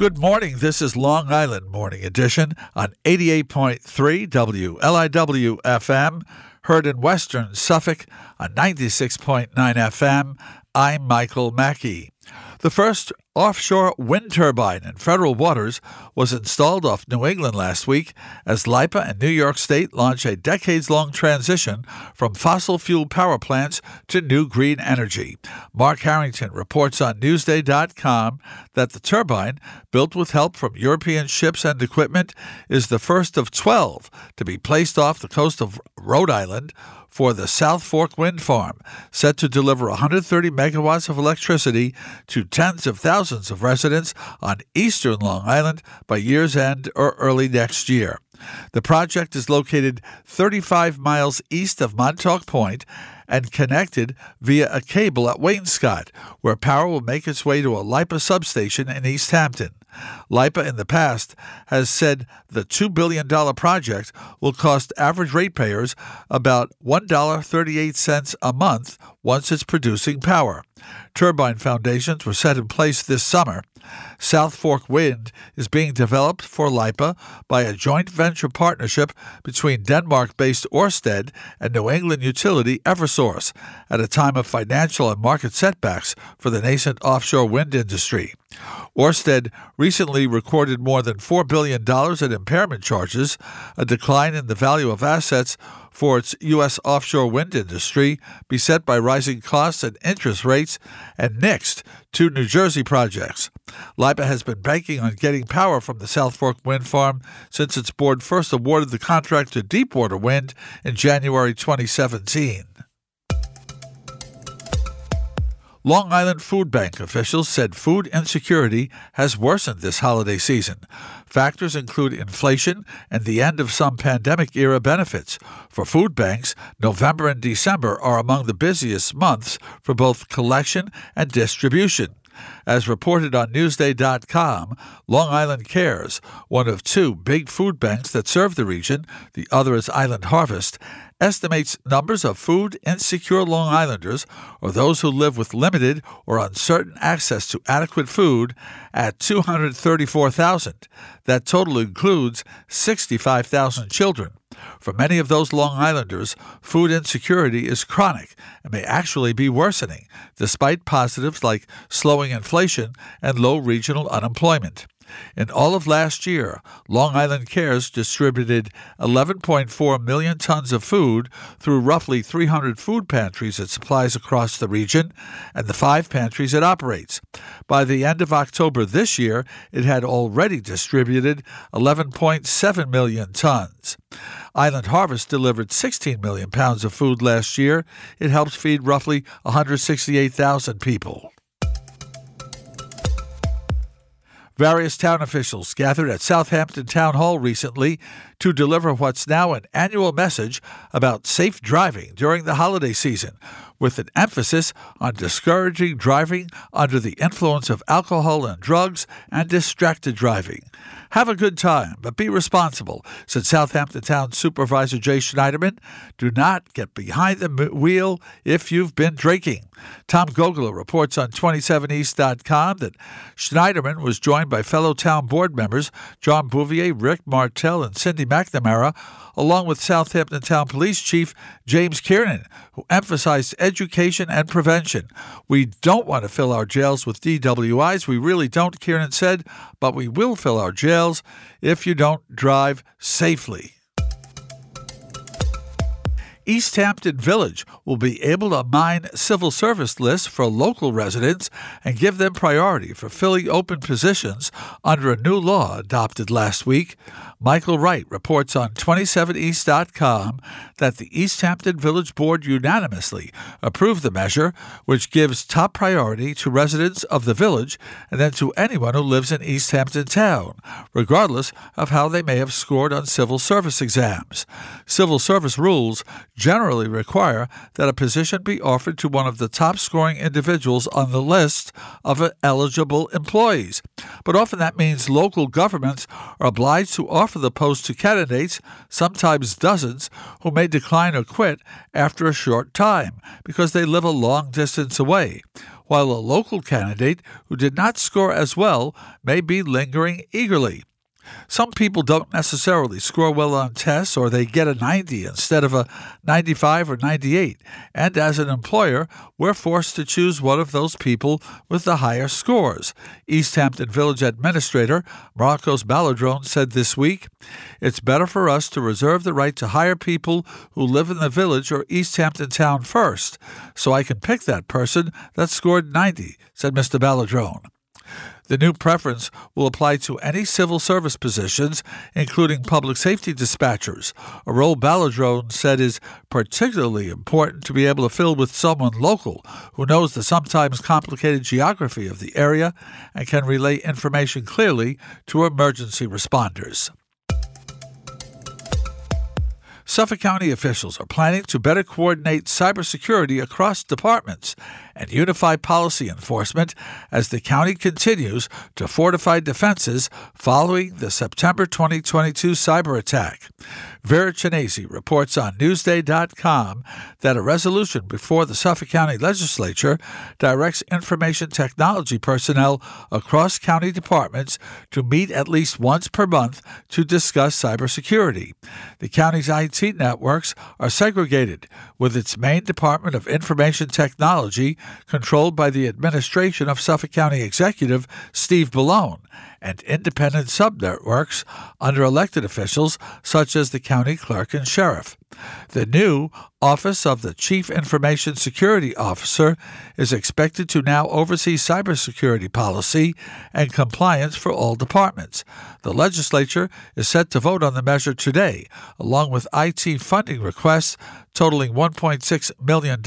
Good morning. This is Long Island Morning Edition on 88.3 WLIW FM, heard in Western Suffolk on 96.9 FM. I'm Michael Mackey. The first offshore wind turbine in federal waters was installed off New England last week as LIPA and New York State launch a decades long transition from fossil fuel power plants to new green energy. Mark Harrington reports on Newsday.com that the turbine, built with help from European ships and equipment, is the first of 12 to be placed off the coast of Rhode Island for the South Fork Wind Farm, set to deliver 130 megawatts of electricity to tens of thousands of residents on eastern Long Island by year's end or early next year. The project is located 35 miles east of Montauk Point and connected via a cable at Wainscott, where power will make its way to a LIPA substation in East Hampton. LIPA in the past has said the $2 billion project will cost average ratepayers about $1.38 a month once it's producing power. Turbine foundations were set in place this summer. South Fork Wind is being developed for LIPA by a joint venture partnership between Denmark based Orsted and New England utility Eversource at a time of financial and market setbacks for the nascent offshore wind industry. Orsted recently recorded more than $4 billion in impairment charges, a decline in the value of assets for its U.S. offshore wind industry, beset by rising costs and interest rates, and next two New Jersey projects. LIPA has been banking on getting power from the South Fork wind farm since its board first awarded the contract to Deepwater Wind in January 2017. Long Island Food Bank officials said food insecurity has worsened this holiday season. Factors include inflation and the end of some pandemic era benefits. For food banks, November and December are among the busiest months for both collection and distribution. As reported on Newsday.com, Long Island Cares, one of two big food banks that serve the region, the other is Island Harvest, estimates numbers of food insecure Long Islanders, or those who live with limited or uncertain access to adequate food, at 234,000. That total includes 65,000 children. For many of those Long Islanders, food insecurity is chronic and may actually be worsening, despite positives like slowing inflation and low regional unemployment. In all of last year, Long Island Cares distributed 11.4 million tons of food through roughly 300 food pantries it supplies across the region and the five pantries it operates. By the end of October this year, it had already distributed 11.7 million tons. Island Harvest delivered 16 million pounds of food last year. It helps feed roughly 168,000 people. Various town officials gathered at Southampton Town Hall recently to deliver what's now an annual message about safe driving during the holiday season, with an emphasis on discouraging driving under the influence of alcohol and drugs and distracted driving. Have a good time, but be responsible, said Southampton Town Supervisor Jay Schneiderman. Do not get behind the wheel if you've been drinking. Tom Gogola reports on 27east.com that Schneiderman was joined by fellow town board members John Bouvier, Rick Martel, and Cindy McNamara, along with Southampton Town Police Chief James Kiernan, who emphasized education and prevention. We don't want to fill our jails with DWIs. We really don't, Kiernan said, but we will fill our jails if you don't drive safely. East Hampton Village will be able to mine civil service lists for local residents and give them priority for filling open positions under a new law adopted last week. Michael Wright reports on 27east.com that the East Hampton Village Board unanimously approved the measure, which gives top priority to residents of the village and then to anyone who lives in East Hampton Town, regardless of how they may have scored on civil service exams. Civil service rules generally require that a position be offered to one of the top scoring individuals on the list of eligible employees. But often that means local governments are obliged to offer the post to candidates, sometimes dozens, who may decline or quit after a short time because they live a long distance away. while a local candidate who did not score as well may be lingering eagerly. Some people don't necessarily score well on tests or they get a 90 instead of a 95 or 98. And as an employer, we're forced to choose one of those people with the higher scores. East Hampton Village Administrator Marcos Baladrone said this week It's better for us to reserve the right to hire people who live in the village or East Hampton town first, so I can pick that person that scored 90, said Mr. Baladrone. The new preference will apply to any civil service positions, including public safety dispatchers, a role Baladrone said is particularly important to be able to fill with someone local who knows the sometimes complicated geography of the area and can relay information clearly to emergency responders. Suffolk County officials are planning to better coordinate cybersecurity across departments and unify policy enforcement as the county continues to fortify defenses following the September 2022 cyber attack. Vera reports on Newsday.com that a resolution before the Suffolk County Legislature directs information technology personnel across county departments to meet at least once per month to discuss cybersecurity. The county's IT networks are segregated, with its main Department of Information Technology controlled by the administration of Suffolk County Executive Steve Bellone and independent subnetworks under elected officials such as the county clerk and sheriff. The new Office of the Chief Information Security Officer is expected to now oversee cybersecurity policy and compliance for all departments. The legislature is set to vote on the measure today, along with IT funding requests totaling $1.6 million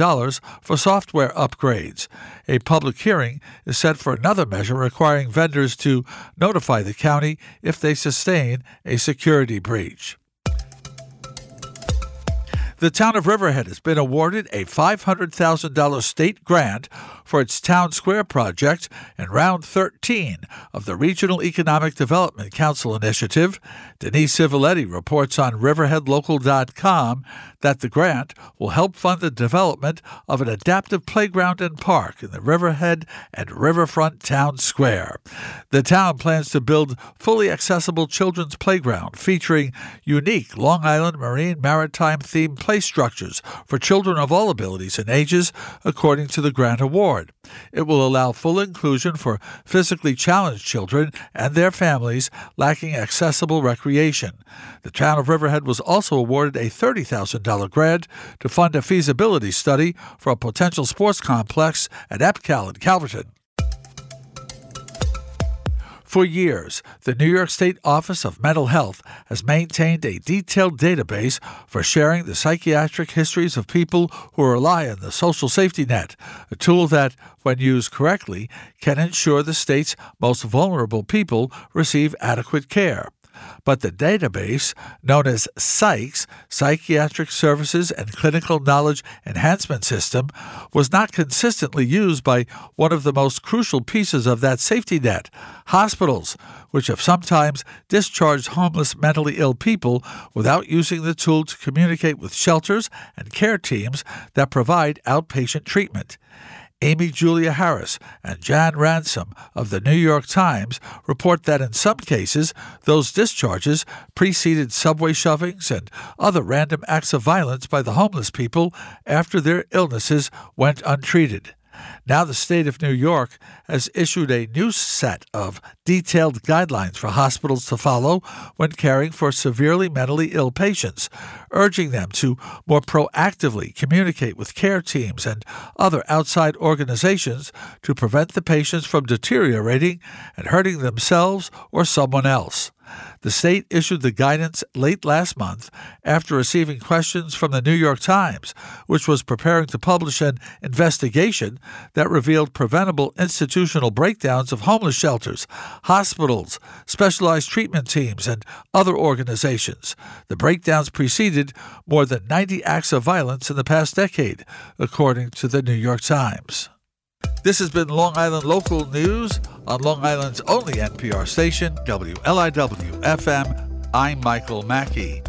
for software upgrades. A public hearing is set for another measure requiring vendors to notify the county if they sustain a security breach. The town of Riverhead has been awarded a $500,000 state grant for its Town Square project in round 13 of the Regional Economic Development Council initiative. Denise Civiletti reports on RiverheadLocal.com that the grant will help fund the development of an adaptive playground and park in the Riverhead and Riverfront Town Square. The town plans to build fully accessible children's playground featuring unique Long Island marine maritime themed play structures for children of all abilities and ages, according to the grant award. It will allow full inclusion for physically challenged children and their families lacking accessible recreation. The town of Riverhead was also awarded a $30,000 grant to fund a feasibility study for a potential sports complex at EPCAL in Calverton. For years, the New York State Office of Mental Health has maintained a detailed database for sharing the psychiatric histories of people who rely on the social safety net, a tool that, when used correctly, can ensure the state's most vulnerable people receive adequate care but the database, known as PSYCKES, Psychiatric Services and Clinical Knowledge Enhancement System, was not consistently used by one of the most crucial pieces of that safety net hospitals, which have sometimes discharged homeless mentally ill people without using the tool to communicate with shelters and care teams that provide outpatient treatment. Amy Julia Harris and Jan Ransom of the New York Times report that in some cases, those discharges preceded subway shovings and other random acts of violence by the homeless people after their illnesses went untreated. Now, the state of New York has issued a new set of detailed guidelines for hospitals to follow when caring for severely mentally ill patients, urging them to more proactively communicate with care teams and other outside organizations to prevent the patients from deteriorating and hurting themselves or someone else. The state issued the guidance late last month after receiving questions from the New York Times, which was preparing to publish an investigation that revealed preventable institutional breakdowns of homeless shelters, hospitals, specialized treatment teams, and other organizations. The breakdowns preceded more than 90 acts of violence in the past decade, according to the New York Times. This has been Long Island Local News on Long Island's only NPR station, WLIW FM. I'm Michael Mackey.